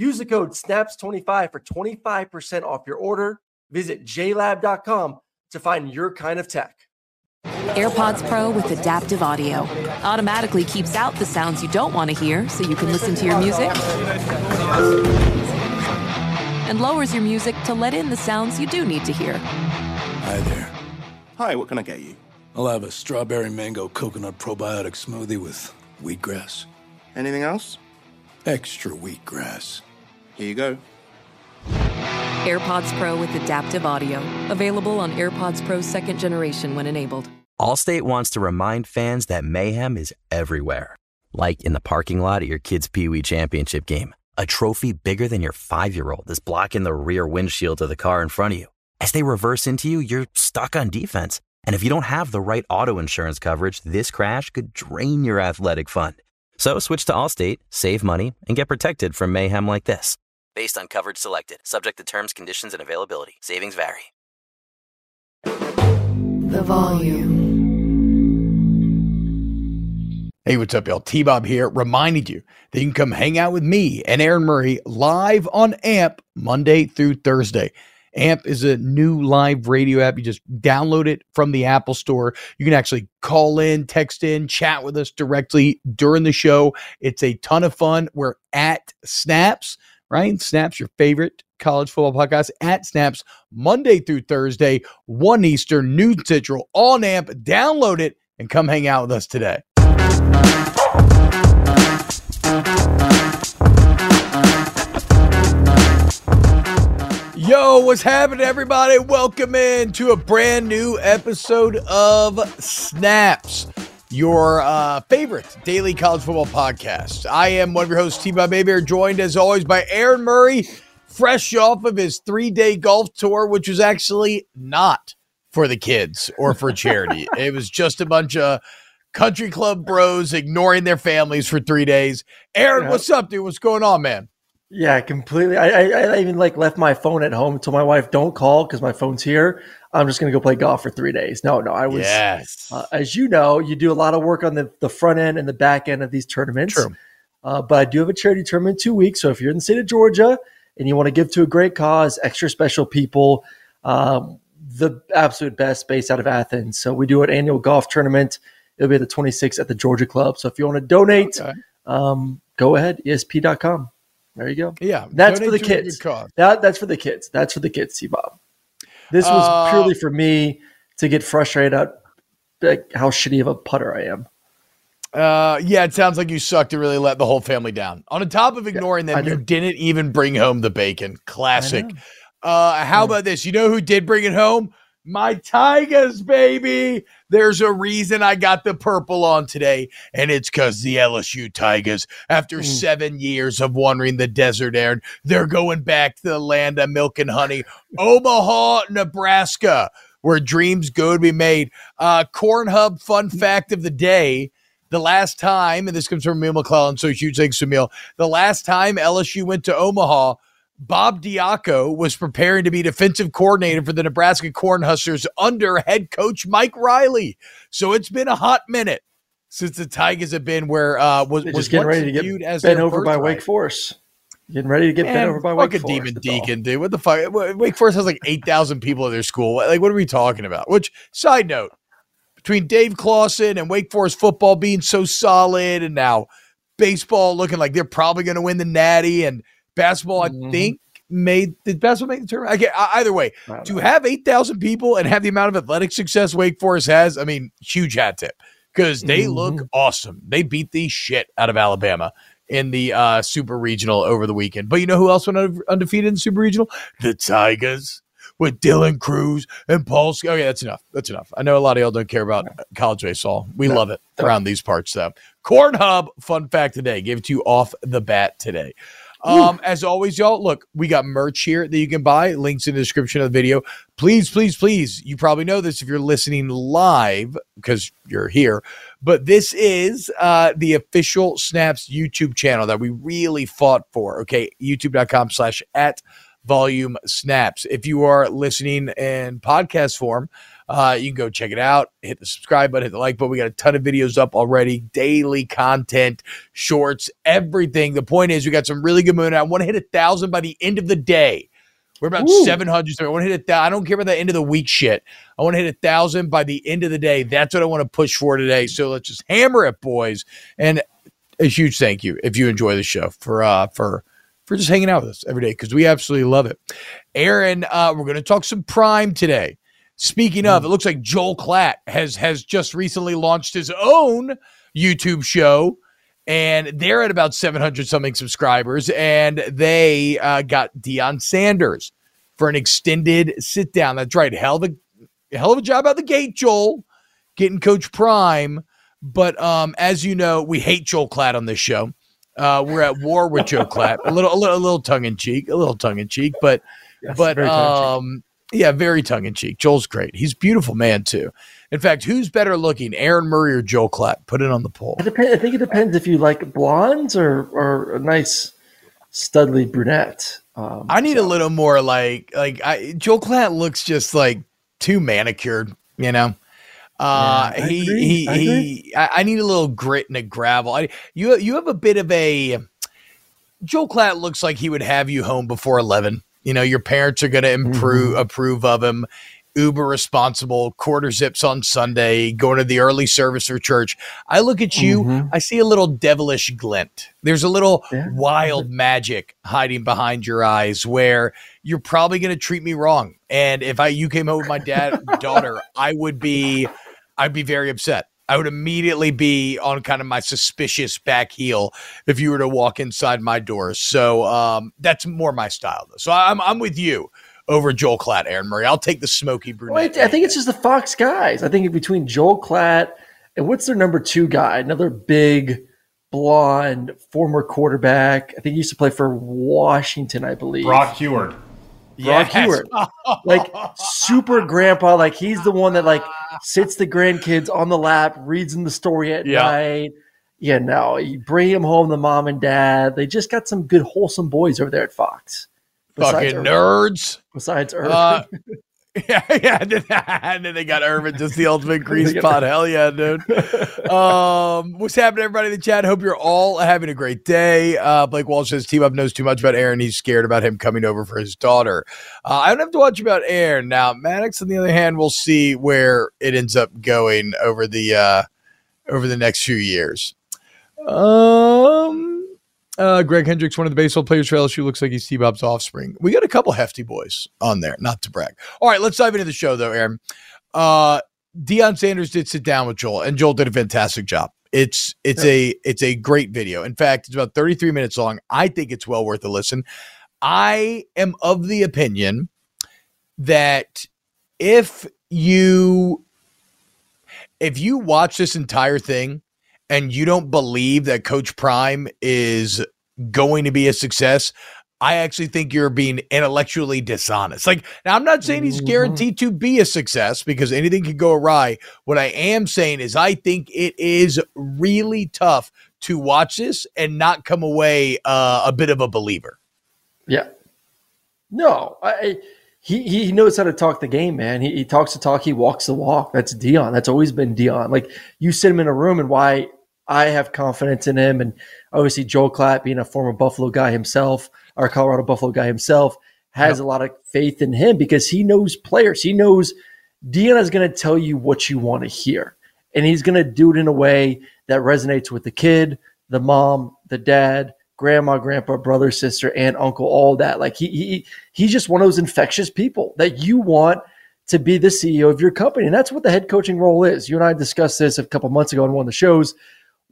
Use the code SNAPS25 for 25% off your order. Visit jlab.com to find your kind of tech. AirPods Pro with adaptive audio automatically keeps out the sounds you don't want to hear so you can listen to your music and lowers your music to let in the sounds you do need to hear. Hi there. Hi, what can I get you? I'll have a strawberry mango coconut probiotic smoothie with wheatgrass. Anything else? Extra wheatgrass. Here you go. AirPods Pro with adaptive audio. Available on AirPods Pro second generation when enabled. Allstate wants to remind fans that mayhem is everywhere. Like in the parking lot at your kid's Pee Wee Championship game. A trophy bigger than your five year old is blocking the rear windshield of the car in front of you. As they reverse into you, you're stuck on defense. And if you don't have the right auto insurance coverage, this crash could drain your athletic fund. So switch to Allstate, save money, and get protected from mayhem like this. Based on coverage selected, subject to terms, conditions, and availability. Savings vary. The volume. Hey, what's up, y'all? T Bob here, reminding you that you can come hang out with me and Aaron Murray live on AMP Monday through Thursday. AMP is a new live radio app. You just download it from the Apple Store. You can actually call in, text in, chat with us directly during the show. It's a ton of fun. We're at Snaps, right? Snaps, your favorite college football podcast, at Snaps, Monday through Thursday, 1 Eastern, noon Central, on AMP. Download it and come hang out with us today. Yo, what's happening, everybody? Welcome in to a brand new episode of Snaps, your uh, favorite daily college football podcast. I am one of your hosts, T. Bob Hebert, joined as always by Aaron Murray, fresh off of his three day golf tour, which was actually not for the kids or for charity. it was just a bunch of country club bros ignoring their families for three days. Aaron, Yeah. what's up, dude? What's going on, man? Yeah, completely. I, I, I even like left my phone at home. Told my wife, "Don't call because my phone's here. I'm just gonna go play golf for three days." No, no, I was. yes. Uh, as you know, you do a lot of work on the, the front end and the back end of these tournaments. True. Uh, but I do have a charity tournament in two weeks. So if you're in the state of Georgia and you want to give to a great cause, extra special people, um, the absolute best based out of Athens. So we do an annual golf tournament. It'll be at the 26th at the Georgia Club. So if you want to donate, Okay. um, go ahead, esp.com. There you go. Yeah, That's for the to a good kids. That that's for the kids. That's for the kids, T Bob. This was Uh, purely for me to get frustrated at like, how shitty of a putter I am. Uh, yeah, it sounds like you sucked to really let the whole family down. On top of ignoring I them, you did. didn't even bring home the bacon. Classic. Uh, how about this? You know who did bring it home? My Tigers, baby. There's a reason I got the purple on today, and it's because the LSU Tigers, after Mm. seven years of wandering the desert, Aaron, they're going back to the land of milk and honey, Omaha, Nebraska, where dreams go to be made. Uh, Corn Hub fun fact of the day. The last time, and this comes from Emil McClellan, so huge thanks to Emil. The last time LSU went to Omaha, Bob Diaco was preparing to be defensive coordinator for the Nebraska Cornhuskers under head coach Mike Riley. So it's been a hot minute since the Tigers have been where uh, was, They're was getting ready to get as bent over by. Wake Forest. Getting ready to get bent over by Wake Forest. Demon That's all. Deacon, dude. What the fuck? Wake Forest has like 8,000 people at their school. Like, what are we talking about? Which, side note, between Dave Clawson and Wake Forest football being so solid and now baseball looking like they're probably going to win the natty and basketball, I Mhm. think, made did basketball make the tournament? I get, either way, to know. have 8,000 people and have the amount of athletic success Wake Forest has, I mean, huge hat tip because they look Mhm. awesome. They beat the shit out of Alabama in the uh, Super Regional over the weekend. But you know who else went undefeated in Super Regional? The Tigers with Dylan Crews and Paul. Sc- Okay, that's enough. That's enough. I know a lot of y'all don't care about college baseball. We No. love it around these parts, though. Corn Hub, fun fact today. Gave it to you off the bat today. Um, as always, y'all, look, we got merch here that you can buy. Links in the description of the video. Please, please, please. You probably know this if you're listening live because you're here. But this is uh, the official Snaps YouTube channel that we really fought for. Okay, youtube.com slash at volume snaps. If you are listening in podcast form, uh, you can go check it out. Hit the subscribe button, hit the like button. We got a ton of videos up already, daily content, shorts, everything. The point is, we got some really good movement. I want to hit a thousand by the end of the day. We're about Ooh. 700. I want to hit a thousand. I don't care about the end of the week shit. I want to hit a thousand by the end of the day. That's what I want to push for today. So let's just hammer it, boys. And a huge thank you if you enjoy the show for uh for for just hanging out with us every day because we absolutely love it. Aaron, uh, we're going to talk some prime today. Speaking of, it looks like Joel Klatt has has just recently launched his own YouTube show, and they're at about seven hundred something subscribers, and they uh, got Deion Sanders for an extended sit down. That's right, hell of a hell of a job out the gate, Joel, getting Coach Prime. But um, as you know, we hate Joel Klatt on this show. Uh, we're at war with Joe Klatt. A little, a little, a little tongue in cheek, a little tongue in cheek, but, but, um, yeah, very tongue in cheek. Joel's great. He's a beautiful man too. In fact, who's better looking, Aaron Murray or Joel Klatt? Put it on the poll. Depends. I think it depends if you like blondes or or a nice studly brunette. Um, I need so- a little more like, like I, Joel Klatt looks just like too manicured, you know. Uh, Yeah, I he, agree. he, I he, I, I need a little grit and a gravel. I, you, you have a bit of a, Joel Klatt looks like he would have you home before 11. You know, your parents are going to improve, mm-hmm. approve of him. Uber responsible, quarter zips on Sunday, going to the early service for church. I look at you, mm-hmm. I see a little devilish glint. There's a little Yeah. wild magic hiding behind your eyes where you're probably going to treat me wrong. And if I you came home with my dad daughter, I would be I'd be very upset. I would immediately be on kind of my suspicious back heel if you were to walk inside my doors. So um, that's more my style, though. So I'm I'm with you over Joel Klatt, Aaron Murray. I'll take the smoky brunette. Well, I I think it's just the Fox guys. I think between Joel Klatt and what's their number two guy? Another big, blonde former quarterback. I think he used to play for Washington, I believe. Brock Huard. Brock Huard. like super grandpa. Like he's the one that like sits the grandkids on the lap, reads them the story at Yeah. night. Yeah, no, you bring him home, the mom and dad. They just got some good, wholesome boys over there at Fox. fucking nerds. Besides Urban. Uh, yeah, yeah. And then, they got Urban, just the ultimate grease pot. Hell yeah, dude. Um, what's happening, everybody in the chat? Hope you're all having a great day. Uh, Blake Walsh says T Bob knows too much about Aaron. He's scared about him coming over for his daughter. Uh, I don't have to watch about Aaron now. Maddox, on the other hand, we'll see where it ends up going over the uh, over the next few years. Um. Uh, Greg Hendricks, one of the baseball players for LSU, looks like he's T Bob's offspring. We got a couple hefty boys on there, not to brag. All right, let's dive into the show, though, Aaron. Uh, Deion Sanders did sit down with Joel, and Joel did a fantastic job. It's it's a it's a great video. In fact, it's about 33 minutes long. I think it's well worth a listen. I am of the opinion that if you if you watch this entire thing and you don't believe that Coach Prime is going to be a success, I actually think you're being intellectually dishonest. Like, now I'm not saying he's guaranteed to be a success because anything could go awry. What I am saying is, I think it is really tough to watch this and not come away uh, a bit of a believer. Yeah. No, I, I- he he knows how to talk the game, man. He, he talks the talk, he walks the walk. That's Deion. That's always been Deion. Like you sit him in a room, and why I have confidence in him, and obviously Joel Klatt, being a former Buffalo guy himself, or Colorado Buffalo guy himself, has a lot of faith in him because he knows players. He knows is going to tell you what you want to hear, and he's going to do it in a way that resonates with the kid, the mom, the dad, grandma, grandpa, brother, sister, aunt, uncle, all that. Like he he he's just one of those infectious people that you want to be the CEO of your company. And that's what the head coaching role is. You and I discussed this a couple months ago on one of the shows.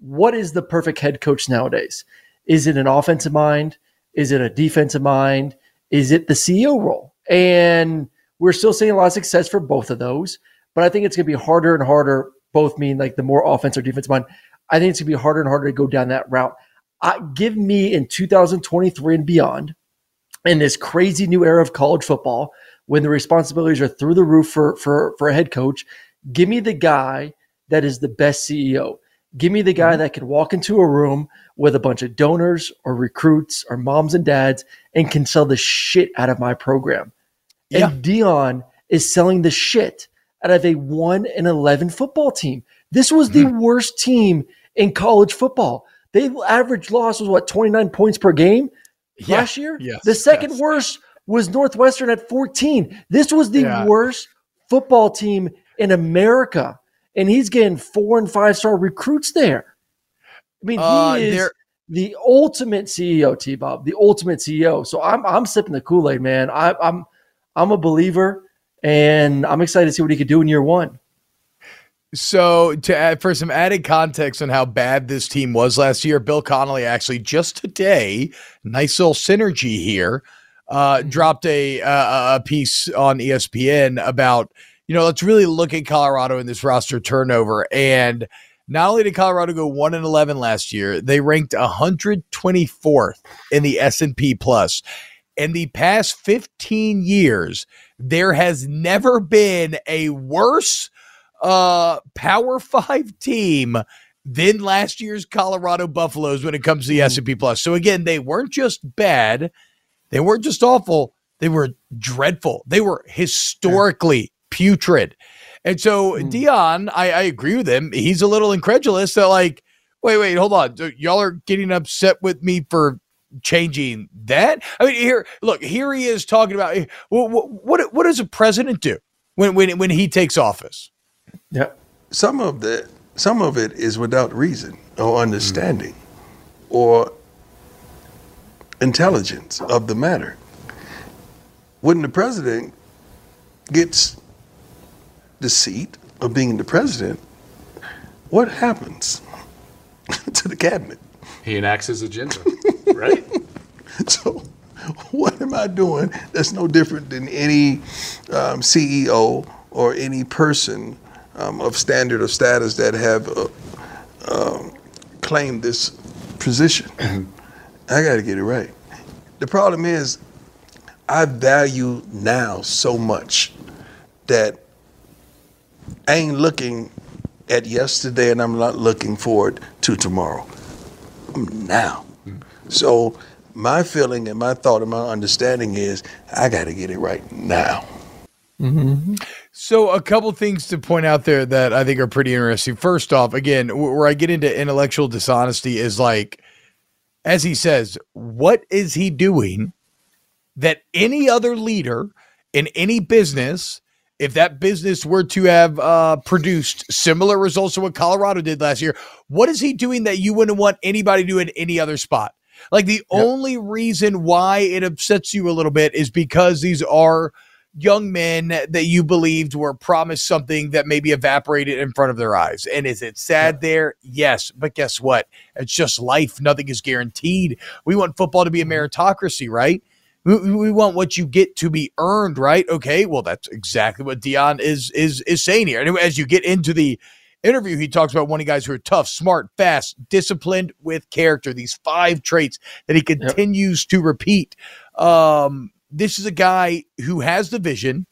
What is the perfect head coach nowadays? Is it an offensive mind? Is it a defensive mind? Is it the CEO role? And we're still seeing a lot of success for both of those, but I think it's going to be harder and harder. Both mean like the more offense or defensive mind. I think it's going to be harder and harder to go down that route. I, give me in 2023 and beyond, in this crazy new era of college football, when the responsibilities are through the roof for for for a head coach, give me the guy that is the best CEO. Give me the guy mm-hmm. that can walk into a room with a bunch of donors or recruits or moms and dads and can sell the shit out of my program. Yeah. And Deion is selling the shit out of a 1 and 11 football team. This was the mm-hmm. worst team in college football. They average loss was what 29 points per game yeah. last year. Yes, the second yes. worst was Northwestern at 14. This was the yeah. worst football team in America and he's getting four and five star recruits there. I mean, he uh, is the ultimate CEO, T Bob, the ultimate CEO. So I'm I'm sipping the Kool Aid, man. I, I'm I'm a believer, and I'm excited to see what he could do in year one. So, to add for some added context on how bad this team was last year, Bill Connelly actually just today, nice little synergy here, uh, mm-hmm. dropped a, a a piece on ESPN about you know, let's really look at Colorado in this roster turnover. And not only did Colorado go 1 and 11 last year, they ranked 124th in the S&P Plus. In the past 15 years, there has never been a worse uh, Power 5 team than last year's Colorado Buffaloes when it comes to the mm. S&P Plus. So again, they weren't just bad, they weren't just awful, they were dreadful. They were historically putrid. And so mm. Deion, I, I agree with him. He's a little incredulous that like, wait, wait, hold on. Y'all are getting upset with me for changing that. I mean, here, look, here he is talking about what what, what does a president do when when when he takes office? Yeah, some of the some of it is without reason or understanding mm. or intelligence of the matter. When the president gets the seat of being the president, what happens to the cabinet? He enacts his agenda, right? So, what am I doing that's no different than any um, CEO or any person um, of standard or status that have uh, uh, claimed this position? I got to get it right. The problem is, I value now so much that I ain't looking at yesterday and I'm not looking forward to tomorrow. I'm now. So my feeling and my thought and my understanding is I got to get it right now. Mm-hmm. So, a couple things to point out there that I think are pretty interesting. First off, again, where I get into intellectual dishonesty is like, as he says, what is he doing that any other leader in any business if that business were to have uh, produced similar results to what Colorado did last year, what is he doing that you wouldn't want anybody to do in any other spot? Like the yep. only reason why it upsets you a little bit is because these are young men that you believed were promised something that maybe evaporated in front of their eyes. And is it sad there? Yes. But guess what? It's just life. Nothing is guaranteed. We want football to be a mm-hmm. meritocracy, right? We, we want what you get to be earned, right? Okay, well, that's exactly what Deion is is is saying here. And as you get into the interview, he talks about one of the guys who are tough, smart, fast, disciplined with character. These five traits that he continues yep. to repeat. Um, this is a guy who has the vision,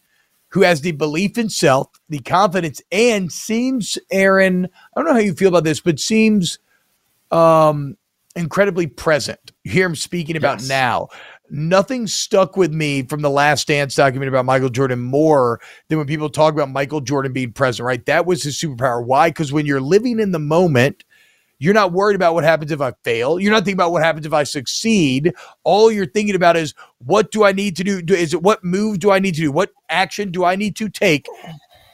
who has the belief in self, the confidence, and seems, Aaron, I don't know how you feel about this, but seems um incredibly present. You hear him speaking about yes. now nothing stuck with me from the last dance document about Michael Jordan more than when people talk about Michael Jordan being present, right? That was his superpower. Why? Because when you're living in the moment, you're not worried about what happens if I fail. You're not thinking about what happens if I succeed. All you're thinking about is what do I need to do? Is it what move do I need to do? What action do I need to take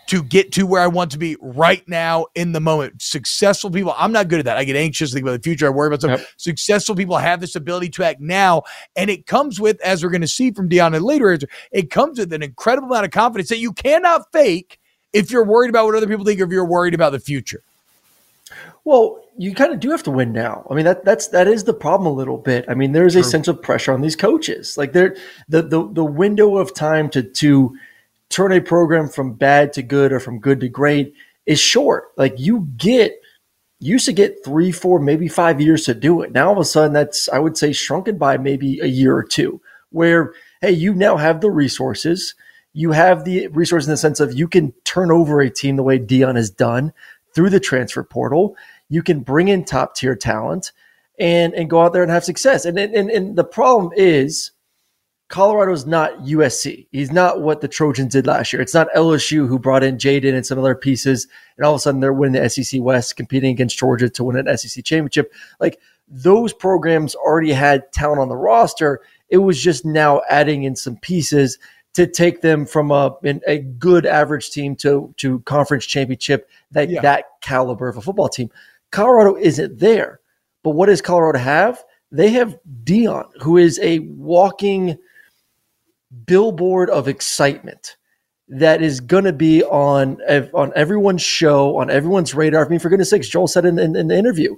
to get to where I want to be right now in the moment. Successful people, I'm not good at that. I get anxious, think about the future, I worry about stuff. Yep. Successful people have this ability to act now. And it comes with, as we're going to see from Deion later, it comes with an incredible amount of confidence that you cannot fake if you're worried about what other people think or if you're worried about the future. Well, you kind of do have to win now. I mean that that's that is the problem a little bit. I mean, there's a sense of pressure on these coaches. Like they're the the the window of time to to turn a program from bad to good or from good to great is short. Like you get you used to get three, four, maybe five years to do it. Now all of a sudden, that's I would say shrunken by maybe a year or two. Where hey, you now have the resources. You have the resources in the sense of you can turn over a team the way Deion has done through the transfer portal. You can bring in top tier talent and and go out there and have success. And and and the problem is Colorado's not USC. He's not what the Trojans did last year. It's not LSU who brought in Jayden and some other pieces, and all of a sudden they're winning the SEC West, competing against Georgia to win an SEC championship. Like those programs already had talent on the roster. It was just now adding in some pieces to take them from a a good average team to to conference championship that yeah. that caliber of a football team. Colorado isn't there, but what does Colorado have? They have Deion, who is a walking billboard of excitement that is going to be on on everyone's show, on everyone's radar. I mean, for goodness sakes, Joel said in, in, in the interview.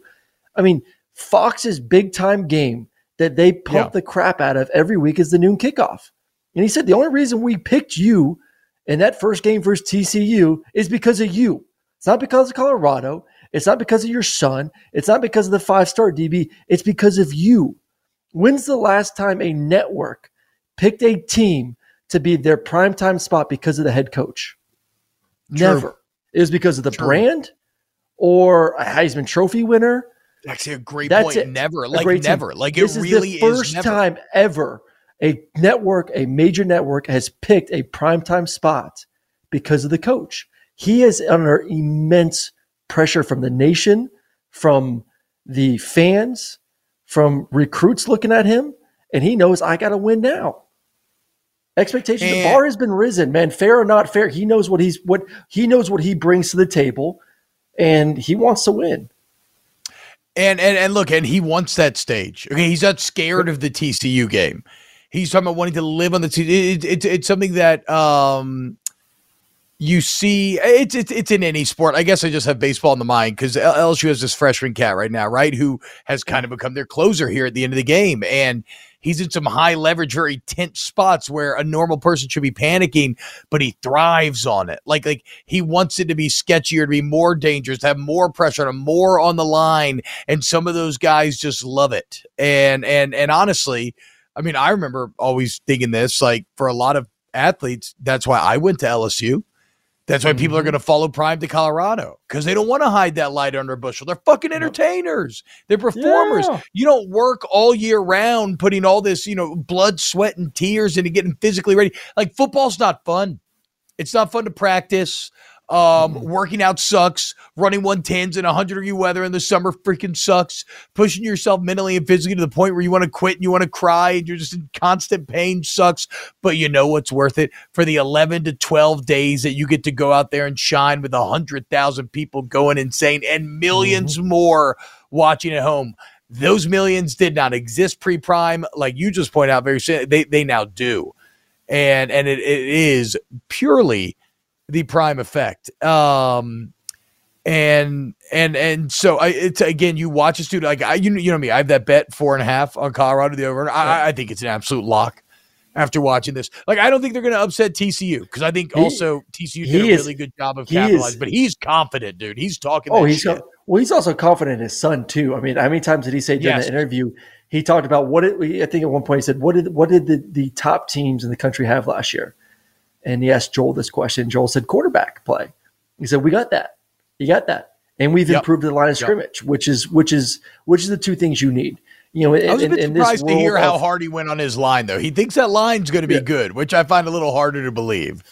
I mean, Fox's big time game that they pump yeah. the crap out of every week is the noon kickoff. And he said the only reason we picked you in that first game versus TCU is because of you. It's not because of Colorado. It's not because of your son. It's not because of the five star DB. It's because of you. When's the last time a network picked a team to be their primetime spot because of the head coach. True. Never. It was because of the True. brand or a Heisman Trophy winner. Actually, a great That's point. It. Never, like never, team. like this it really is the first is time ever a network, a major network, has picked a primetime spot because of the coach. He is under immense pressure from the nation, from the fans, from recruits looking at him, and he knows I got to win now. Expectation, and, the bar has been risen, man. Fair or not fair, he knows what he's what he knows what he brings to the table, and he wants to win. And and and look, and he wants that stage. Okay, he's not scared of the TCU game. He's talking about wanting to live on the. It, it, it, it's something that um, you see. It's, it's it's in any sport. I guess I just have baseball in the mind because LSU has this freshman cat right now, right, who has kind of become their closer here at the end of the game, and He's in some high leverage, very tense spots where a normal person should be panicking, but he thrives on it. Like like he wants it to be sketchier, to be more dangerous, to have more pressure, to more on the line. And some of those guys just love it. And and and honestly, I mean, I remember always thinking this, like for a lot of athletes, that's why I went to LSU that's why people are mm-hmm. going to follow Prime to Colorado because they don't want to hide that light under a bushel. They're fucking entertainers. They're performers. Yeah. You don't work all year round putting all this, you know, blood, sweat, and tears into getting physically ready. Like football's not fun. It's not fun to practice. Um, mm-hmm. working out sucks. Running 110s in 100 degree weather in the summer freaking sucks. Pushing yourself mentally and physically to the point where you want to quit and you want to cry and you're just in constant pain sucks. But you know what's worth it for the 11 to 12 days that you get to go out there and shine with 100,000 people going insane and 1000000s mm-hmm. more watching at home. Those millions did not exist pre prime, like you just point out very soon. They, they now do. And, and it, it is purely the prime effect. Um, and and and so I, it's again, you watch a student like I, you, you know me. I have that bet four and a half on Colorado the over. I, I think it's an absolute lock after watching this. Like, I don't think they're going to upset TCU because I think he, also TCU did a is, really good job of capitalizing. But he's confident, dude. He's talking. Oh, he's shit. well. He's also confident in his son too. I mean, how many times did he say during yes. the interview? He talked about what it, I think at one point he said, "What did what did the, the top teams in the country have last year?" And he asked Joel this question. Joel said, quarterback play. He said, we got that. You got that. And we've yep. improved the line of scrimmage, yep. which is which is which is the two things you need. You know, I was a bit in, surprised to hear of, how hard he went on his line, though. He thinks that line's going to be yeah. good, which I find a little harder to believe.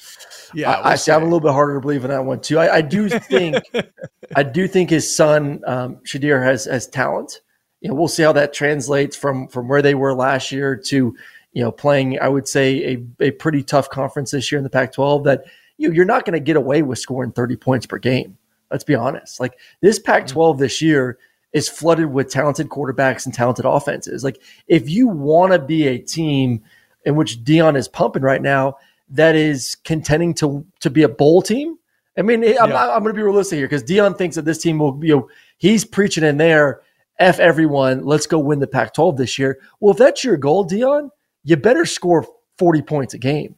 Yeah, I, we'll I see. I'm a little bit harder to believe in that one too. I, I do think, I do think his son um, Shedeur has has talent. You know, we'll see how that translates from from where they were last year to you know, playing, I would say, a, a pretty tough conference this year in the Pac 12 that you know, you're not going to get away with scoring 30 points per game. Let's be honest. Like this Pac 12 mm-hmm. this year is flooded with talented quarterbacks and talented offenses. Like if you want to be a team in which Deion is pumping right now that is contending to, to be a bowl team, I mean, I'm, yeah. I'm going to be realistic here because Deion thinks that this team will, you know, he's preaching in there, F everyone, let's go win the Pac 12 this year. Well, if that's your goal, Deion, you better score 40 points a game.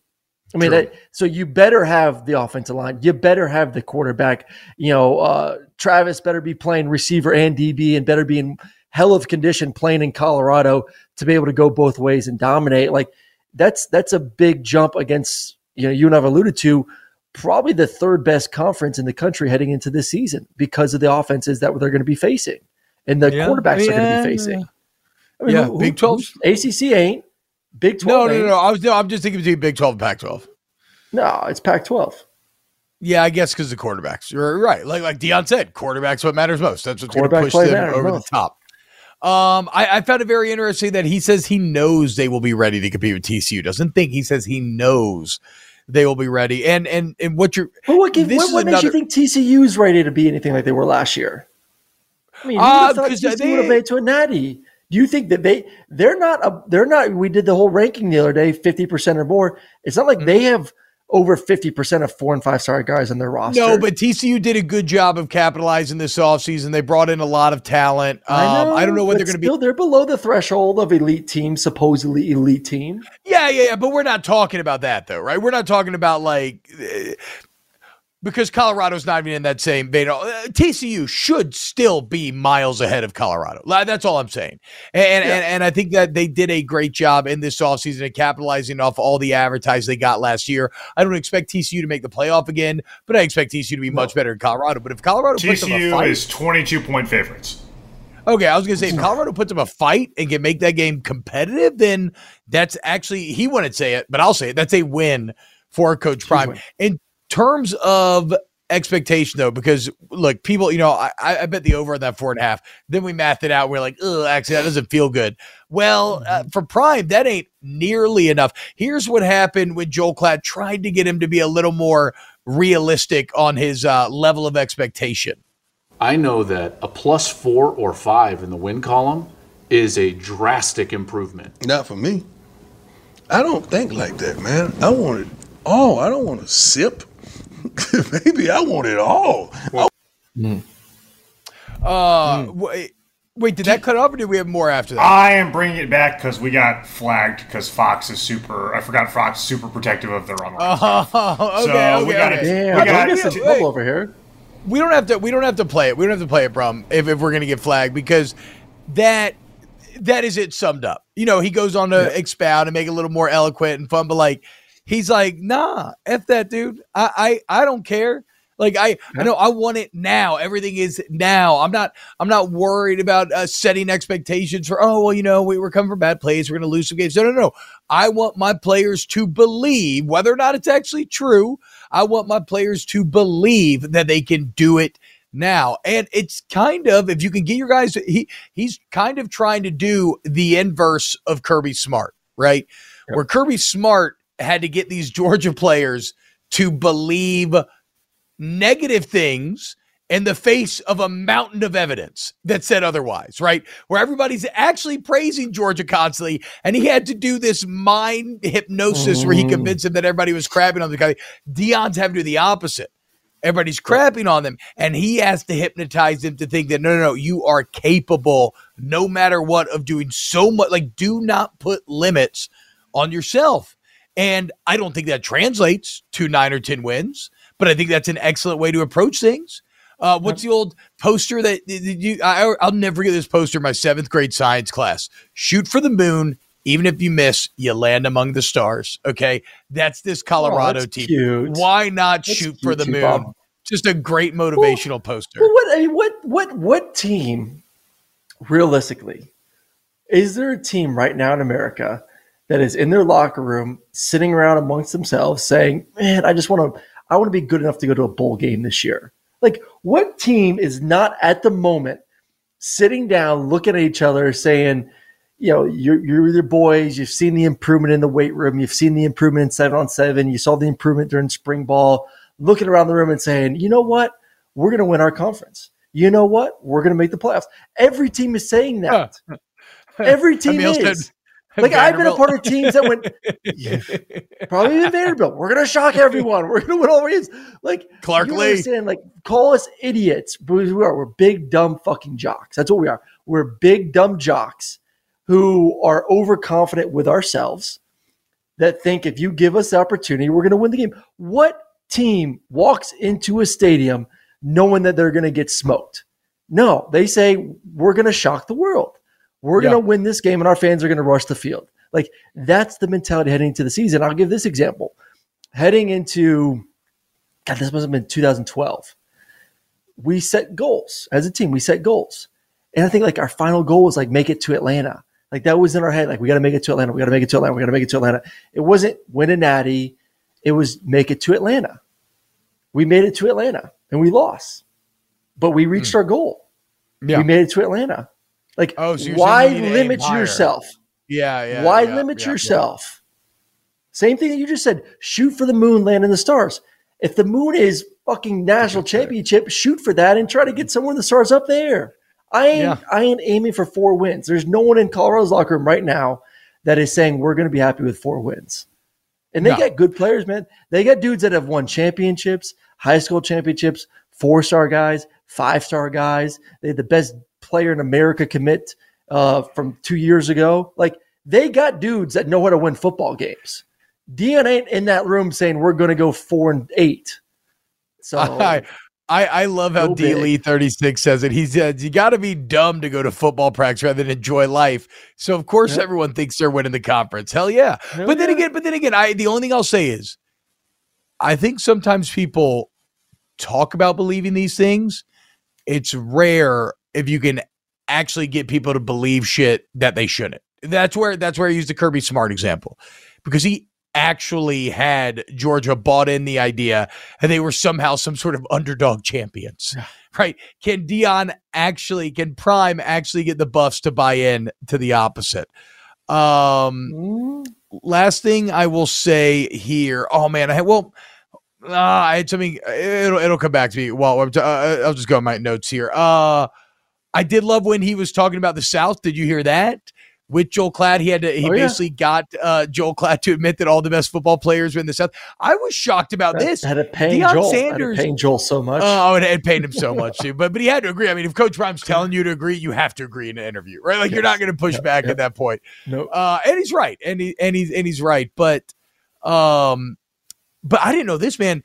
I mean, that, so you better have the offensive line. You better have the quarterback. You know, uh, Travis better be playing receiver and DB, and better be in hell of condition playing in Colorado to be able to go both ways and dominate. Like that's that's a big jump against you know you and I've alluded to probably the third best conference in the country heading into this season because of the offenses that they're going to be facing and the Yeah, quarterbacks are going to be facing. I mean, Yeah, who- Big 12. ACC ain't. Big Twelve. no, no, ain't. no. I was no, I'm just thinking between Big 12 and Pac 12. No, it's Pac-12. Yeah, I guess because the quarterbacks. You're right. Like like Deion said, quarterbacks what matters most. That's what's going to push them over most. the top. Um, I, I found it very interesting that he says he knows they will be ready to compete with TCU. Doesn't think he says he knows they will be ready. And and and what you're But what, give, what, is what makes you think TCU's ready to be anything like they were last year? I mean, who Uh, thought TCU they- would have made to a natty? Do you think that they they're not a, they're not? We did the whole ranking the other day, fifty percent or more. It's not like Mm-hmm. they have over fifty percent of four and five star guys on their roster. no, but TCU did a good job of capitalizing this offseason. They brought in a lot of talent. Um, I, don't know what they're going to be. They're below the threshold of elite team, supposedly elite team. Yeah, yeah, yeah, but we're not talking about that though, right? We're not talking about like eh, because Colorado's not even in that same vein. Uh, TCU should still be miles ahead of Colorado. That's all I'm saying. And, and and I think that they did a great job in this offseason of capitalizing off all the advertising they got last year. I don't expect TCU to make the playoff again, but I expect TCU to be much better than Colorado. But if Colorado puts them a TCU fight, is 22 point favorites. Okay, I was gonna say if Colorado puts up a fight and can make that game competitive, then that's actually he wouldn't say it, but I'll say it. That's a win for Coach Prime. In terms of expectation, though, because look, people, you know, I, I bet the over on that four and a half. Then we math it out. We're like, oh, actually, that doesn't feel good. Well, uh, for Prime, that ain't nearly enough. Here's what happened when Joel Klatt tried to get him to be a little more realistic on his uh, level of expectation. I know that a plus four or five in the win column is a drastic improvement. Not for me. I don't think like that, man. I want it all. I don't want to sip. Maybe I want it all. I- Uh, wait, wait, did that cut off or did we have more after that? I am bringing it back because we got flagged because Fox is super. I forgot Fox is super protective of their online. Oh, okay, So okay, we gotta- okay. Damn, We don't got- get some wait. trouble over here. we don't have to we don't have to play it. We don't have to play it, Brum, if, if we're gonna get flagged because that that is it summed up. You know, he goes on to expound and make it a little more eloquent and fun, but like he's like, nah, F that dude. I I, I don't care. Like I, I know I want it now. Everything is now. I'm not. I'm not worried about uh, setting expectations for. Oh well, you know we, we're coming from bad plays. We're going to lose some games. No, no, no. I want my players to believe, whether or not it's actually true. I want my players to believe that they can do it now. And it's kind of if you can get your guys. He he's kind of trying to do the inverse of Kirby Smart, right? Where Kirby Smart had to get these Georgia players to believe negative things in the face of a mountain of evidence that said otherwise, right? Where everybody's actually praising Georgia constantly, and he had to do this mind hypnosis where he Mm. convinced him that everybody was crapping on the guy. Deion's having to do the opposite. Everybody's crapping on them, and he has to hypnotize them to think that no, no, no, you are capable, no matter what, of doing so much. Like, do not put limits on yourself. And I don't think that translates to nine or 10 wins, but I think that's an excellent way to approach things. Uh, what's the old poster that you? I, I'll never forget this poster in my seventh grade science class. Shoot for the moon. Even if you miss, you land among the stars. Okay, that's this Colorado that's team. cute. Why not That's shoot for the moon? Just a great motivational poster. Well, what I mean, what what what team, realistically, is there a team right now in America that is in their locker room, sitting around amongst themselves, saying, "Man, I just want to, I want to be good enough to go to a bowl game this year." Like, what team is not at the moment sitting down, looking at each other, saying, you know, you're, you're your boys. You've seen the improvement in the weight room. You've seen the improvement in seven on seven. You saw the improvement during spring ball. Looking around the room and saying, you know what? We're going to win our conference. You know what? We're going to make the playoffs. Every team is saying that. Every team Emil said- is. Like I've been a part of teams that went probably even Vanderbilt. We're gonna shock everyone. We're gonna win all games. Like Clark you Lee. understand? Like call us idiots, but we are. We're big dumb fucking jocks. That's what we are. We're big dumb jocks who are overconfident with ourselves that think if you give us the opportunity, we're going to win the game. What team walks into a stadium knowing that they're going to get smoked? No, they say we're going to shock the world. We're Yeah. going to win this game, and our fans are going to rush the field. Like that's the mentality heading into the season. I'll give this example. Heading into, God, this must have been 2012. We set goals as a team. We set goals, and I think like our final goal was like make it to Atlanta. Like that was in our head. Like we got to make it to Atlanta. We got to make it to Atlanta. We got to make it to Atlanta. It wasn't win a natty. It was make it to Atlanta. We made it to Atlanta and we lost, but we reached hmm. our goal. Yeah. We made it to Atlanta. Like, Oh, so why you need to aim limit yourself? Yeah, yeah. why yeah, limit yeah, yeah. yourself? Same thing that you just said. Shoot for the moon, land in the stars. If the moon is fucking national championship, shoot for that and try to get somewhere in the stars up there. I ain't, Yeah. I ain't aiming for four wins. There's no one in Colorado's locker room right now that is saying we're going to be happy with four wins. And they No. got good players, man. They got dudes that have won championships, high school championships, four star guys, five star guys. They had the best player in America commit uh, from two years ago. Like they got dudes that know how to win football games. Deion ain't in that room saying we're going to go four and eight. So I, I, I love how D. Lee 36 says it. He says, You got to be dumb to go to football practice rather than enjoy life. So, of course, everyone thinks they're winning the conference. Hell yeah. Hell but then again, but then again, I the only thing I'll say is I think sometimes people talk about believing these things. It's rare if you can actually get people to believe shit that they shouldn't. That's where that's where I used the Kirby Smart example because he actually had Georgia bought in the idea and they were somehow some sort of underdog champions. Right? Can Deion actually can Prime actually get the Buffs to buy in to the opposite? Um Mm, last thing I will say here. Oh man, I well, uh, I had something. It'll it'll come back to me. Well, I'm t- uh, I'll just go my notes here. Uh, I did love when he was talking about the South. Did you hear that? With Joel Klatt, he had to. He Oh, yeah. basically got uh, Joel Klatt to admit that all the best football players were in the South. I was shocked about that- this. had to pain Deion Joel. Sanders- Had to pain Joel so much. Oh, and it pained him so much too. But but he had to agree. I mean, if Coach Prime's telling you to agree, you have to agree in an interview, right? Like you're not going to push Yeah, back yeah. at that point. no, Uh, and he's right, and he and he's and he's right. But um, but I didn't know this man.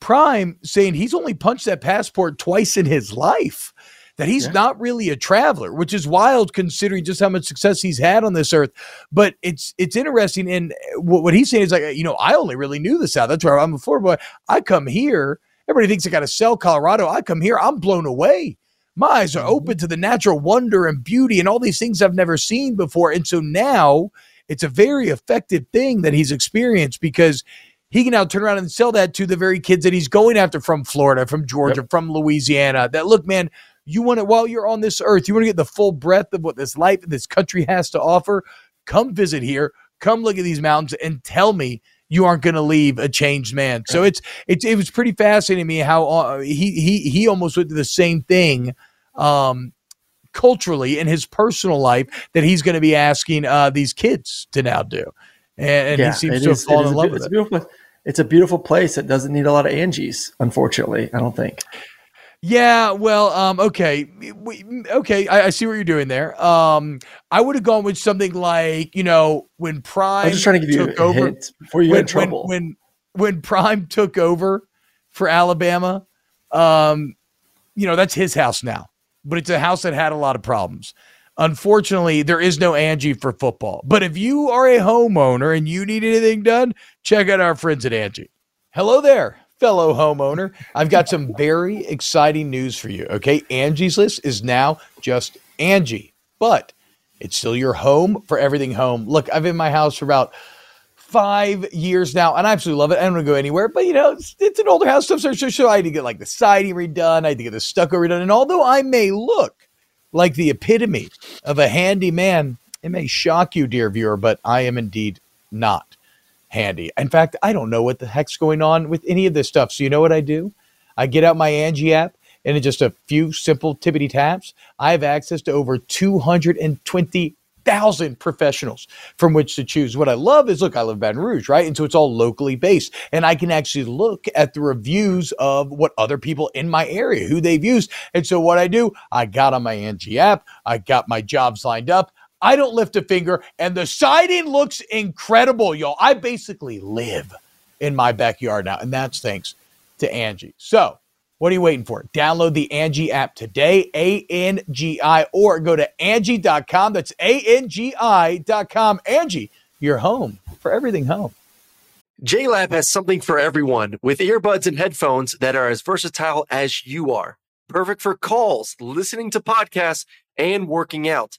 Prime saying he's only punched that passport twice in his life. That he's Yeah. not really a traveler, which is wild considering just how much success he's had on this earth. But it's it's interesting, and what, what he's saying is like, you know, I only really knew the South. That's where I'm a Florida boy. I come here. Everybody thinks I got to sell Colorado. I come here. I'm blown away. My eyes are mm-hmm. open to the natural wonder and beauty and all these things I've never seen before. And so now it's a very effective thing that he's experienced because he can now turn around and sell that to the very kids that he's going after from Florida, from Georgia, from Louisiana. That look, man, you want to while you're on this earth, you want to get the full breadth of what this life and this country has to offer. Come visit here. Come look at these mountains and tell me you aren't going to leave a changed man. So it's it's it was pretty fascinating to me how uh, he he he almost went to the same thing um culturally in his personal life that he's going to be asking uh these kids to now do. And, and he seems to have is- it fallen in love with it's it. a beautiful. It's a beautiful place that doesn't need a lot of Angies, unfortunately. I don't think. Yeah, well, um, okay, we, okay, I, I see what you're doing there. Um, I would have gone with something like, you know, when Prime I'm just trying to give you took a over hint before you when, get in trouble. When, when when Prime took over for Alabama, um, you know, that's his house now, but it's a house that had a lot of problems. Unfortunately, there is no Angi for football. But if you are a homeowner and you need anything done, check out our friends at Angi. Hello there, fellow homeowner. I've got some very exciting news for you. Okay. Angie's List is now just Angi, but it's still your home for everything home. Look, I've been in my house for about five years now, and I absolutely love it. I don't want to go anywhere, but you know, it's, it's an older house. So, so, so I had to get like the siding redone, I had to get the stucco redone. And although I may look like the epitome of a handy man, it may shock you, dear viewer, but I am indeed not handy. In fact, I don't know what the heck's going on with any of this stuff. So you know what I do? I get out my Angi app and in just a few simple tippity taps, I have access to over 220,000 professionals from which to choose. What I love is look, I live in Baton Rouge, right? And so it's all locally based. And I can actually look at the reviews of what other people in my area, who they've used. And so what I do, I got on my Angi app, I got my jobs lined up. I don't lift a finger, and the siding looks incredible, y'all. I basically live in my backyard now, and that's thanks to Angi. So, what are you waiting for? Download the Angi app today, A N G I, or go to Angi.com. That's A N G I.com. Angi, your home for everything home. JLab has something for everyone with earbuds and headphones that are as versatile as you are. Perfect for calls, listening to podcasts, and working out.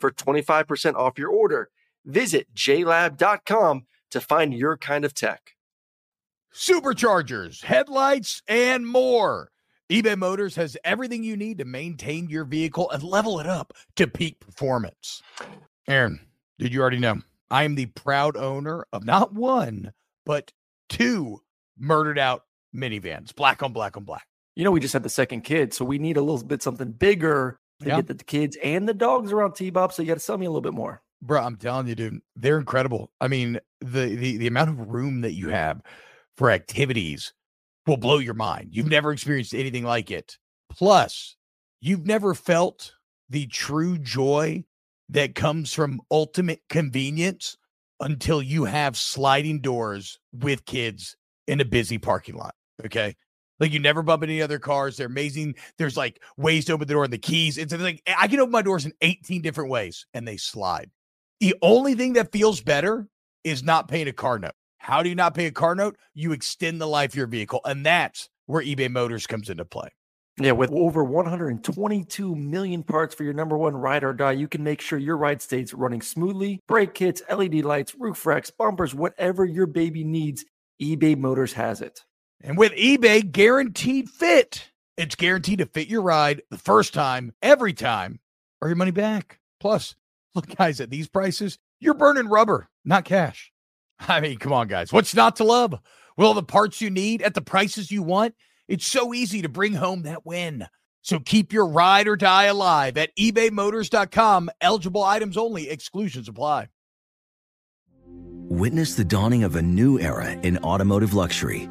for 25% off your order. Visit jlab.com to find your kind of tech. Superchargers, headlights, and more. eBay Motors has everything you need to maintain your vehicle and level it up to peak performance. Aaron, did you already know? I am the proud owner of not one, but two murdered out minivans, black on black on black. You know, we just had the second kid, so we need a little bit something bigger to Yeah. get the kids and the dogs around T Bob. So you got to sell me a little bit more. Bro, I'm telling you, dude, they're incredible. I mean, the the the amount of room that you have for activities will blow your mind. You've never experienced anything like it. Plus, you've never felt the true joy that comes from ultimate convenience until you have sliding doors with kids in a busy parking lot. Okay. Like you never bump into any other cars. They're amazing. There's like ways to open the door and the keys. It's like I can open my doors in 18 different ways and they slide. The only thing that feels better is not paying a car note. How do you not pay a car note? You extend the life of your vehicle. And that's where eBay Motors comes into play. Yeah, with over 122 million parts for your number one ride or die, you can make sure your ride stays running smoothly. Brake kits, LED lights, roof racks, bumpers, whatever your baby needs, eBay Motors has it. And with eBay guaranteed fit, it's guaranteed to fit your ride the first time, every time, or your money back. Plus, look, guys, at these prices, you're burning rubber, not cash. I mean, come on, guys. What's not to love? All the parts you need at the prices you want, it's so easy to bring home that win. So keep your ride or die alive at ebaymotors.com. Eligible items only, exclusions apply. Witness the dawning of a new era in automotive luxury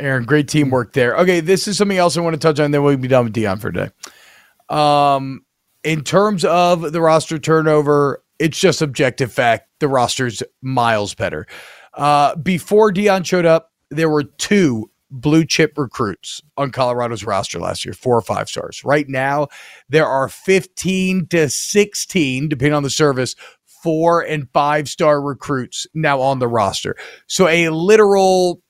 Aaron, great teamwork there. Okay, this is something else I want to touch on, then we'll be done with Deion for today. Um, in terms of the roster turnover, it's just objective fact. The roster's miles better. Uh, before Deion showed up, there were two blue chip recruits on Colorado's roster last year, four or five stars. Right now, there are 15 to 16, depending on the service, four and five star recruits now on the roster. So a literal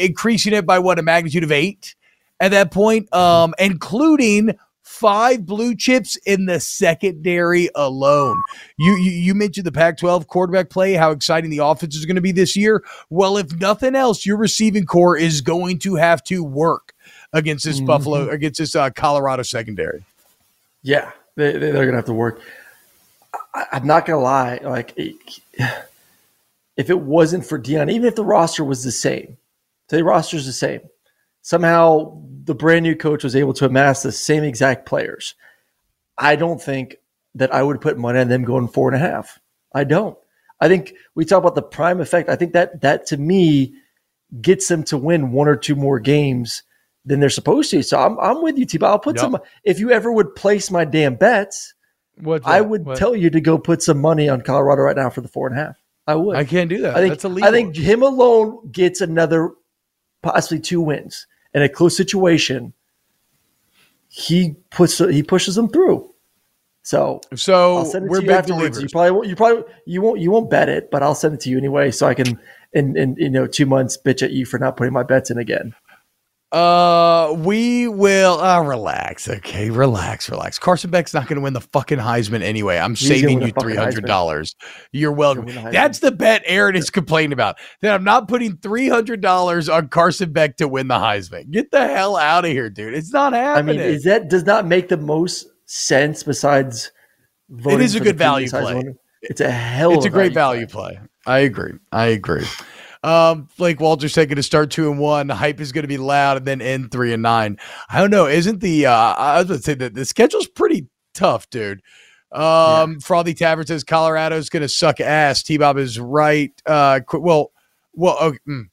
increasing it by what a magnitude of eight at that point, um, including five blue chips in the secondary alone. You you, you mentioned the Pac-12 quarterback play, how exciting the offense is going to be this year. Well, if nothing else, your receiving corps is going to have to work against this mm-hmm. Buffalo against this uh, Colorado secondary. Yeah, they, they're going to have to work. I, am not going to lie, like if it wasn't for Deion, even if the roster was the same, say the roster is the same, somehow the brand new coach was able to amass the same exact players. I don't think that I would put money on them going four and a half. I don't. I think we talk about the prime effect. I think that that to me gets them to win one or two more games than they're supposed to. So I'm, I'm with you, T. I'll put yep. some. If you ever would place my damn bets, I would what? tell you to go put some money on Colorado right now for the four and a half. I would. I can't do that. I think, That's illegal. I think him alone gets another, possibly two wins in a close situation. He puts he pushes them through. So so I'll send it we're back to you afterwards. You probably won't, you probably you won't you won't bet it, but I'll send it to you anyway, so I can in in you know two months bitch at you for not putting my bets in again. Uh, we will uh, relax. Okay, relax, relax. Carson Beck's not going to win the fucking Heisman anyway. I'm He's saving you three hundred dollars. You're welcome. That's the bet Aaron is complaining about. That I'm not putting three hundred dollars on Carson Beck to win the Heisman. Get the hell out of here, dude. It's not happening. I mean, is that does not make the most sense besides it is a good value play. It's a hell. It's a great value play. play. I agree. I agree. Um, Blake Walter's taking to start two and one. The hype is going to be loud and then end three and nine. I don't know. Isn't the, uh, I was going to say that the schedule's pretty tough, dude. Um, yeah. Frothy Tavern says Colorado's going to suck ass. T Bob is right. Uh, well, well, okay. Mm.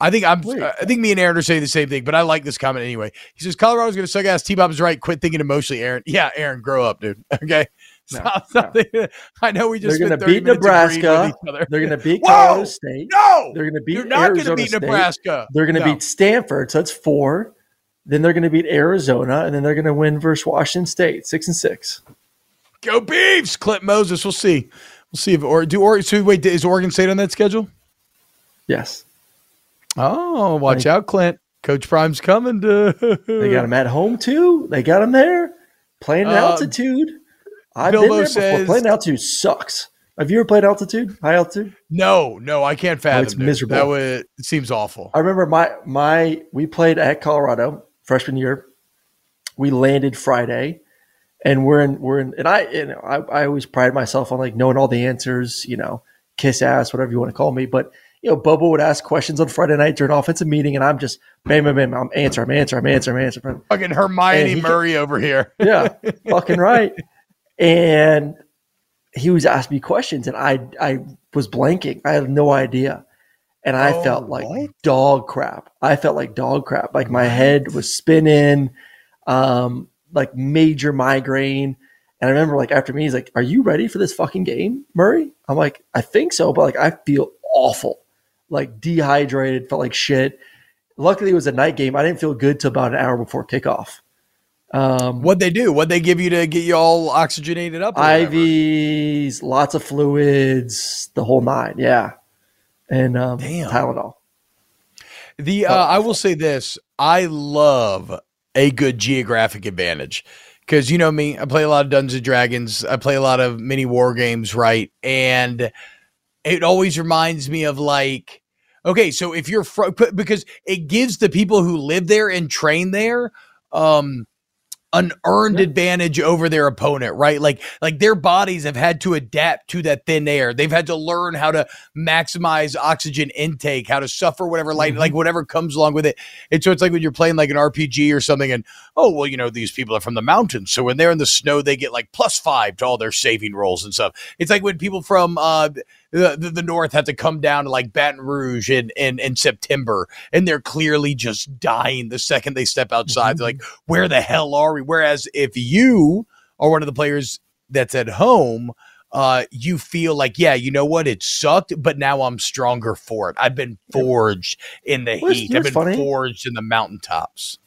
I think I'm. Wait. I think me and Aaron are saying the same thing, but I like this comment anyway. He says Colorado's going to suck ass. T Bob's right. Quit thinking emotionally, Aaron. Yeah, Aaron, grow up, dude. Okay. No, no. I know we just they're going to beat Nebraska. They're going to beat Colorado State. No, they're going to beat. You're not going to beat State. Nebraska. They're going to no. beat Stanford. So that's four. Then they're going to beat Arizona, and then they're going to win versus Washington State, six and six. Go Beavs, Clint Moses. We'll see. We'll see if or do or so. Wait, is Oregon State on that schedule? Yes. Oh, watch out, Clint. Coach Prime's coming. To... they got him at home too. They got him there playing uh, altitude. I've Bilbo been there says, before. Playing altitude sucks. Have you ever played altitude, high altitude? No, no, I can't oh, fathom. Oh, it's miserable. That would it seems awful. I remember my my we played at Colorado freshman year. We landed Friday, and we're in we're in and I you know I, I always pride myself on like knowing all the answers. You know, kiss ass, whatever you want to call me, but you know, Bobo would ask questions on Friday night during offensive meeting, and I'm just bam, bam, bam. I'm answer, I'm answer, I'm answer, I'm answer. Fucking Hermione Murray over here. yeah, fucking right and he was asking me questions, and I I was blanking. I had no idea, and I oh, felt like what? dog crap. I felt like dog crap. Like my head was spinning, um, like major migraine. And I remember like after me, he's like, "Are you ready for this fucking game, Murray?" I'm like, "I think so," but like I feel awful, like dehydrated, felt like shit. Luckily, it was a night game. I didn't feel good till about an hour before kickoff. Um, What'd they do? What'd they give you to get you all oxygenated up? IVs, lots of fluids, the whole nine. Yeah. And um, Damn. Tylenol. The uh, I will say this: I love a good geographic advantage because you know me, I play a lot of Dungeons and Dragons. I play a lot of mini war games, right? And it always reminds me of like, okay, so if you're fr- because it gives the people who live there and train there um an earned yeah. advantage over their opponent, right? Like like their bodies have had to adapt to that thin air. They've had to learn how to maximize oxygen intake, how to suffer whatever light, mm-hmm. like whatever comes along with it. And so it's like when you're playing like an RPG or something, and oh well, you know these people are from the mountains, so when they're in the snow, they get like plus five to all their saving rolls and stuff. It's like when people from uh, the, the, the North had to come down to like Baton Rouge in, in, in September, and they're clearly just dying the second they step outside. Mm-hmm. They're like, where the hell are we? Whereas if you are one of the players that's at home, uh, you feel like, yeah, you know what? It sucked, but now I'm stronger for it. I've been forged in the well, heat. I've been funny. forged in the mountaintops.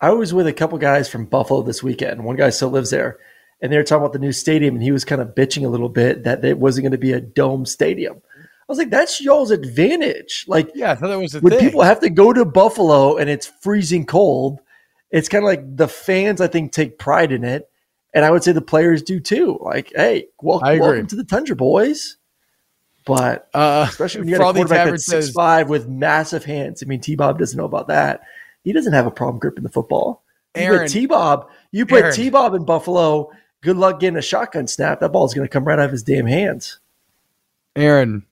I was with a couple guys from Buffalo this weekend. One guy still lives there and they were talking about the new stadium, and he was kind of bitching a little bit that it wasn't going to be a dome stadium. I was like, that's y'all's advantage. Like, yeah, I thought that was the when thing. people have to go to Buffalo and it's freezing cold, it's kind of like the fans, I think, take pride in it. And I would say the players do too. Like, hey, agree. welcome to the Tundra, boys. But Uh, especially when you got a quarterback that's six five with massive hands. I mean, T Bob doesn't know about that. He doesn't have a problem gripping the football. You Aaron. T Bob, you put. T Bob in Buffalo. Good luck getting a shotgun snap. That ball's going to come right out of his damn hands. Aaron,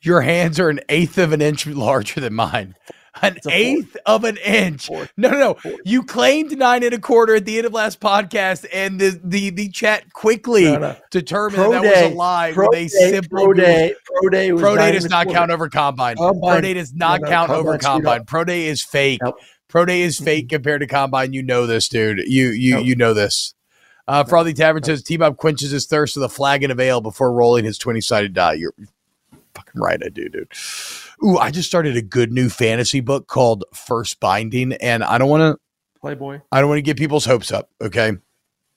your hands are an eighth of an inch larger than mine. An eighth of an inch. No, no, no. You claimed nine and a quarter at the end of last podcast, and the the, the chat quickly No, no. determined Pro that, day, was a lie pro with a day, simple pro day, pro day, was Pro day does not count over combine. Pro day does not no, count over combine screwed combine. Pro day is fake. Nope. Pro day is fake mm-hmm. compared to combine. You know this, dude. You you Nope. you know this. Uh, Frothy Tavern says T Bob quenches his thirst with a flagon of ale before rolling his 20 sided die. You're fucking right, I do, dude. Ooh, I just started a good new fantasy book called First Binding, and I don't want to Playboy. I don't want to get people's hopes up, okay?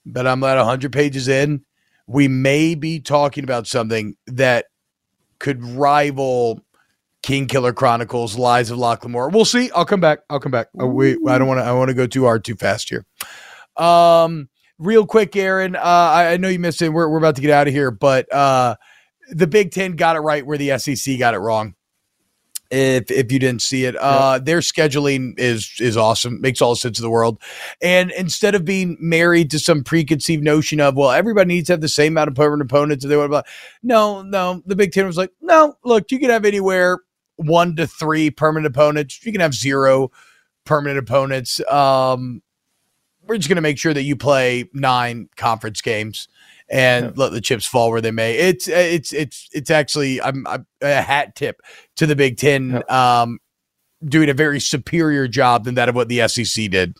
But I'm at 100 pages in. We may be talking about something that could rival Kingkiller Chronicles, Lies of Locke Lamora. We'll see. I'll come back. I'll come back. Uh, we, I don't want to. I want to go too hard, too fast here. Um, real quick, Aaron. Uh, I, I know you missed it. We're we're about to get out of here, but uh, the Big Ten got it right where the SEC got it wrong if if you didn't see it. Uh their scheduling is is awesome. Makes all the sense in the world. And instead of being married to some preconceived notion of, well, everybody needs to have the same amount of permanent opponents if they want to no, no. The Big Ten was like, no, look, you can have anywhere one to three permanent opponents. You can have zero permanent opponents. Um we're just going to make sure that you play nine conference games and let the chips fall where they may. It's it's it's it's actually I'm, I'm a hat tip to the Big Ten um, doing a very superior job than that of what the SEC did.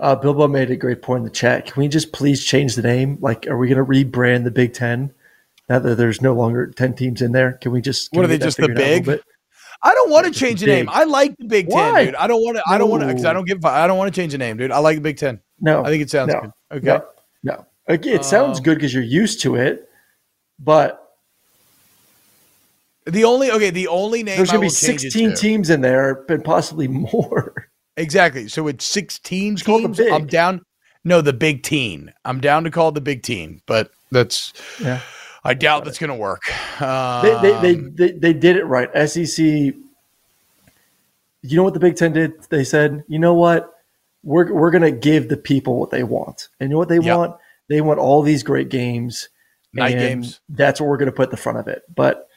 Uh, Bilbo made a great point in the chat. Can we just please change the name? Like, are we going to rebrand the Big Ten now that there's no longer ten teams in there? Can we just can What are they just the figured a little big? Bit? I don't want to change the name. I like the Big Ten, Why? dude. I don't want to. I don't want to because I don't give. I don't want to change the name, dude. I like the Big Ten. No, I think it sounds no, good. Okay. no, no. Like, it sounds Um, good because you're used to it, but The only okay. The only name there's going to will be 16 to- teams in there, and possibly more. Exactly. So it's 16 called the teams. I'm down. No, the Big Teen. I'm down to call it the Big Teen, but that's. Yeah. I doubt that's going to work. they, they, they, Um, they, they did it right. SEC. You know what the Big Ten did? They said, you know what, we're we're gonna give the people what they want, and you know what they Yep. want? They want all these great games, Night games. That's what we're gonna put at the front of it. But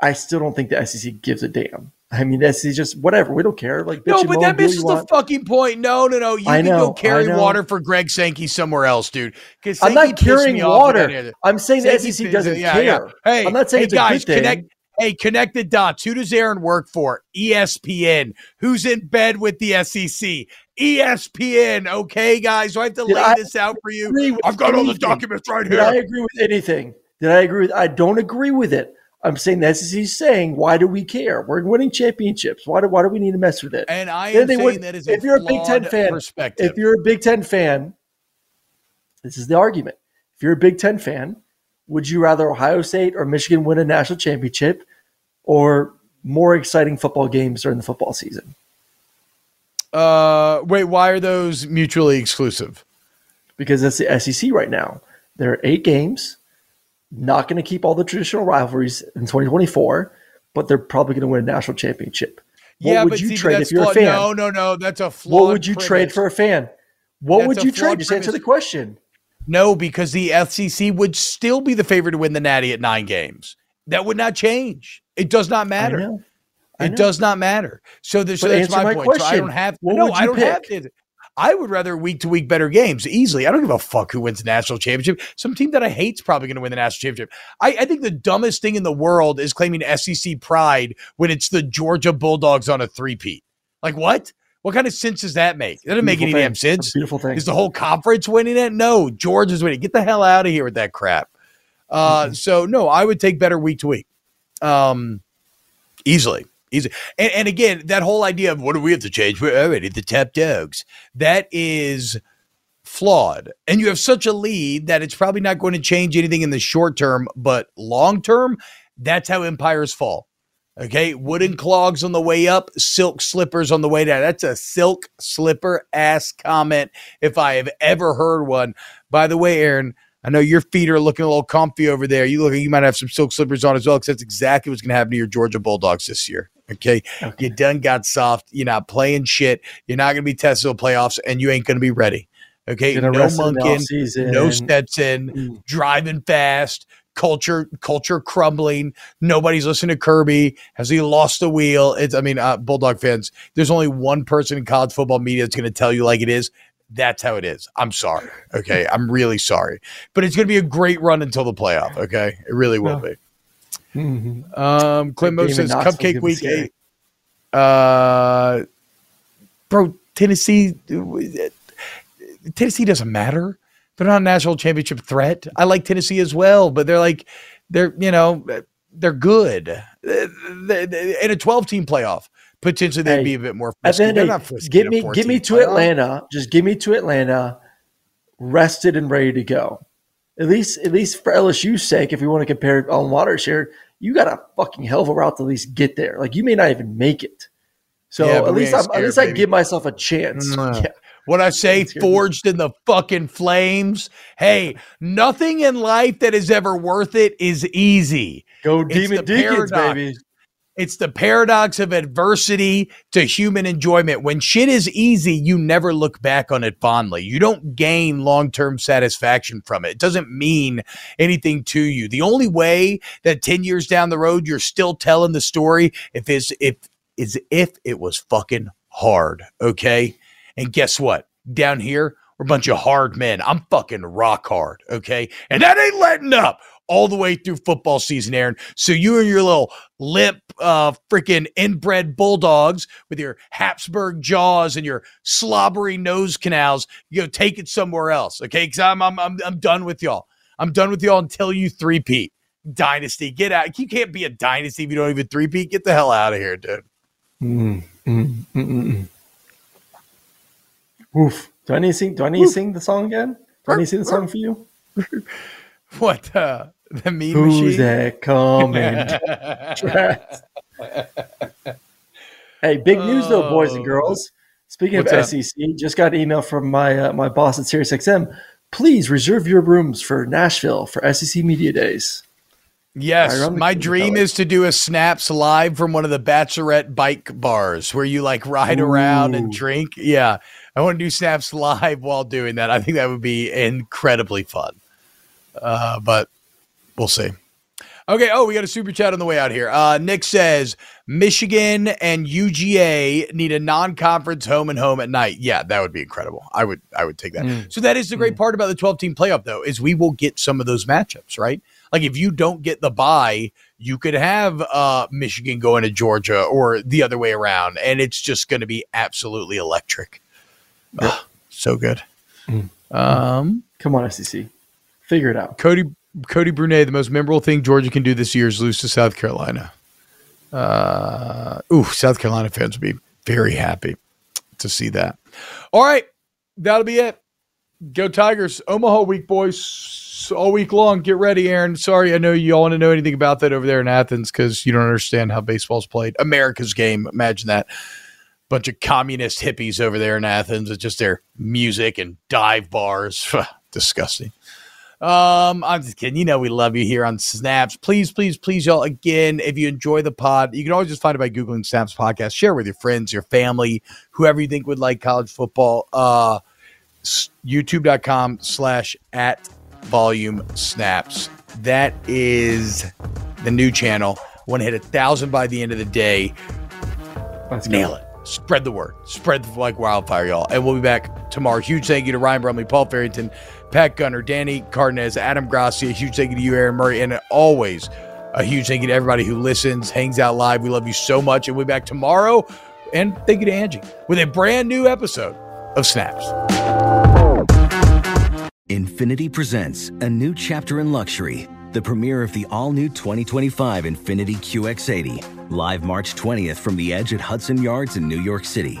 I still don't think the SEC gives a damn. I mean, this is just whatever. We don't care. Like, bitch No, but that misses the want. fucking point. No, no, no. You I can know, go carry water for Greg Sankey somewhere else, dude. 'Cause I'm Sankey not carrying me off with water. any of it. I'm saying the SEC doesn't yeah, yeah. care. Hey, I'm not saying hey, it's a guys, good thing. connect. Hey, connect the dots. Who does Aaron work for? ESPN. Who's in bed with the SEC? ESPN. Okay, guys. Do I have to Did lay I this out for you? I've got all the documents right here. Did I agree with anything? Did I agree with? I don't agree with it. I'm saying the SEC is saying, why do we care? We're winning championships. Why do why do we need to mess with it? And I am saying would- that is a if you're a Big Ten fan, perspective. if you're a Big Ten fan, this is the argument. If you're a Big Ten fan, would you rather Ohio State or Michigan win a national championship, or more exciting football games during the football season? uh, wait, why are those mutually exclusive? Because that's the SEC right now. There are eight games. Not going to keep all the traditional rivalries in 2024, but they're probably going to win a national championship. What yeah, would but you see, trade that's if you're a fan? No, no, no. That's a flawed. What would you trade for a fan? What That's would you trade? Just answer the question. No, because the SEC would still be the favorite to win the Natty at nine games. That would not change. It does not matter. know. I It know. does not matter. So, there's, so that's my, my point. So I don't have. What no, I don't have. pick? To, I would rather week to week better games easily. I don't give a fuck who wins the national championship. Some team that I hate's probably going to win the national championship. I, I think the dumbest thing in the world is claiming SEC pride when it's the Georgia Bulldogs on a three-peat. Like what? What kind of sense does that make? That doesn't make any Beautiful damn sense. Beautiful thing. Is the whole conference winning it? No, Georgia's winning. Get the hell out of here with that crap. Uh, so no, I would take better week to week, um, easily, easy. And, and again, that whole idea of what do we have to change? We're oh, already the top dogs. That is flawed, and you have such a lead that it's probably not going to change anything in the short term, but long term, that's how empires fall. Okay, wooden clogs on the way up, silk slippers on the way down. That's a silk slipper ass comment if I have ever heard one. By the way, Aaron, I know your feet are looking a little comfy over there. You look you might have some silk slippers on as well, because that's exactly what's going to happen to your Georgia Bulldogs this year. Okay? Okay. You done got soft. You're not playing shit. You're not going to be tested in the playoffs, and you ain't going to be ready. Okay, no in Monken, no Stetson, Mm. driving fast, culture culture crumbling. Nobody's listening to Kirby. Has he lost the wheel? It's I mean, uh, Bulldog fans. There's only one person in college football media that's going to tell you like it is. That's how it is. I'm sorry. Okay, I'm really sorry, but it's going to be a great run until the playoff. Okay, it really will be. Mhm. Um, Clint That Mo game in says Cupcake Week eight. Uh, bro, Tennessee. Tennessee doesn't matter. They're not a national championship threat. I like Tennessee as well, but they're like they're you know they're good in a 12 team playoff. Potentially they'd Hey, be a bit more frisky. They're not frisky Get me, get me to playoff. Atlanta. Just get me to Atlanta, rested and ready to go. At least, at least for LSU's sake, if we want to compare on water share, you got a fucking hell of a route to at least get there. Like you may not even make it. So Yeah, at least, I'm, at least scared, I baby. give myself a chance. Mwah. Yeah. What I say, It's gonna be- forged in the fucking flames. Hey, nothing in life that is ever worth it is easy. Go It's Demon Deacons, paradox. baby. It's the paradox of adversity to human enjoyment. When shit is easy, you never look back on it fondly. You don't gain long term satisfaction from it. It doesn't mean anything to you. The only way that 10 years down the road you're still telling the story if is if is if it was fucking hard. Okay. And guess what? Down here, we're a bunch of hard men. I'm fucking rock hard. Okay. And that ain't letting up all the way through football season, Aaron. So you and your little limp, uh, freaking inbred bulldogs with your Habsburg jaws and your slobbery nose canals, you go take it somewhere else. Okay. Cause I'm, I'm, I'm, I'm done with y'all. I'm done with y'all until you three peat. Dynasty, get out. You can't be a dynasty if you don't even three peat. Get the hell out of here, dude. Mm, mm, mm, mm, mm. Oof. Do I need to sing? Do I need to sing the song again? Do I need to sing the song for you? What uh, the mean Who's machine? that coming? hey, big news though, boys and Oh. girls. Speaking of up? SEC, just got an email from my uh, my boss at SiriusXM. Please reserve your rooms for Nashville for SEC Media Days. Yes, my dream is to do a snaps live from one of the bachelorette bike bars where you like ride around and drink. Yeah, I want to do snaps live while doing that. I think that would be incredibly fun. Uh, but we'll see. Okay. Oh, we got a super chat on the way out here. Uh, Nick says Michigan and UGA need a non-conference home and home at night. Yeah, that would be incredible. I would, I would take that. Mm. So that is the great part about the 12-team playoff, though, is we will get some of those matchups, right? Like if you don't get the bye, you could have uh, Michigan going to Georgia or the other way around, and it's just going to be absolutely electric. Ugh, so good. Mm. Um, Come on, SEC, figure it out. Cody Cody Brunet, the most memorable thing Georgia can do this year is lose to South Carolina. Uh, ooh, South Carolina fans would be very happy to see that. All right, that'll be it. Go Tigers! Omaha week, boys, all week long. Get ready, Aaron. Sorry, I know you all want to know anything about that over there in Athens because you don't understand how baseball's played. America's game. Imagine that. Bunch of communist hippies over there in Athens. It's just their music and dive bars. Disgusting. Um, I'm just kidding. You know we love you here on Snaps. Please, please, please, y'all. Again, if you enjoy the pod, you can always just find it by googling Snaps podcast. Share with your friends, your family, whoever you think would like college football. Uh, YouTube.com slash at volume snaps. That is the new channel. Want to hit a thousand by the end of the day. Let's Nail go. it. Spread the word. Spread the, like wildfire, y'all. And we'll be back tomorrow. Huge thank you to Ryan Brumley, Paul Farrington, Pat Gunner, Danny Cardenas, Adam Gracia. Huge thank you to you, Aaron Murray. And always a huge thank you to everybody who listens, hangs out live. We love you so much. And we'll be back tomorrow. And thank you to Angi with a brand new episode of Snaps. Infiniti presents a new chapter in luxury, the premiere of the all new 2025 Infiniti QX80, live March 20th from the edge at Hudson Yards in New York City,